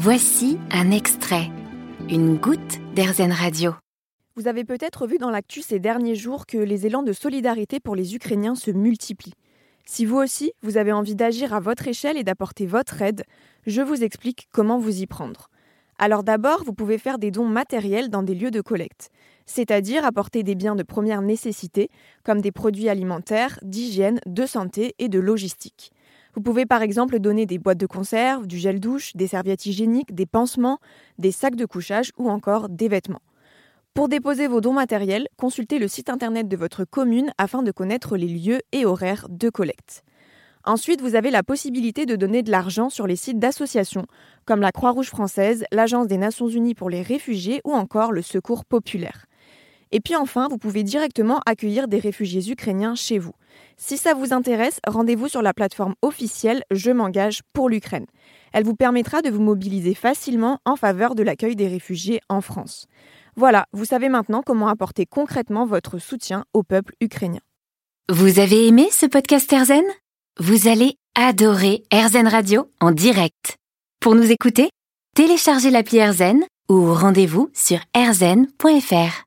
Voici un extrait, une goutte d'Airzen Radio. Vous avez peut-être vu dans l'actu ces derniers jours que les élans de solidarité pour les Ukrainiens se multiplient. Si vous aussi, vous avez envie d'agir à votre échelle et d'apporter votre aide, je vous explique comment vous y prendre. Alors d'abord, vous pouvez faire des dons matériels dans des lieux de collecte, c'est-à-dire apporter des biens de première nécessité, comme des produits alimentaires, d'hygiène, de santé et de logistique. Vous pouvez par exemple donner des boîtes de conserve, du gel douche, des serviettes hygiéniques, des pansements, des sacs de couchage ou encore des vêtements. Pour déposer vos dons matériels, consultez le site internet de votre commune afin de connaître les lieux et horaires de collecte. Ensuite, vous avez la possibilité de donner de l'argent sur les sites d'associations comme la Croix-Rouge française, l'Agence des Nations Unies pour les réfugiés ou encore le Secours populaire. Et puis enfin, vous pouvez directement accueillir des réfugiés ukrainiens chez vous. Si ça vous intéresse, rendez-vous sur la plateforme officielle Je m'engage pour l'Ukraine. Elle vous permettra de vous mobiliser facilement en faveur de l'accueil des réfugiés en France. Voilà, vous savez maintenant comment apporter concrètement votre soutien au peuple ukrainien. Vous avez aimé ce podcast Erzen? Vous allez adorer Erzen Radio en direct. Pour nous écouter, téléchargez l'appli Erzen ou rendez-vous sur erzen.fr.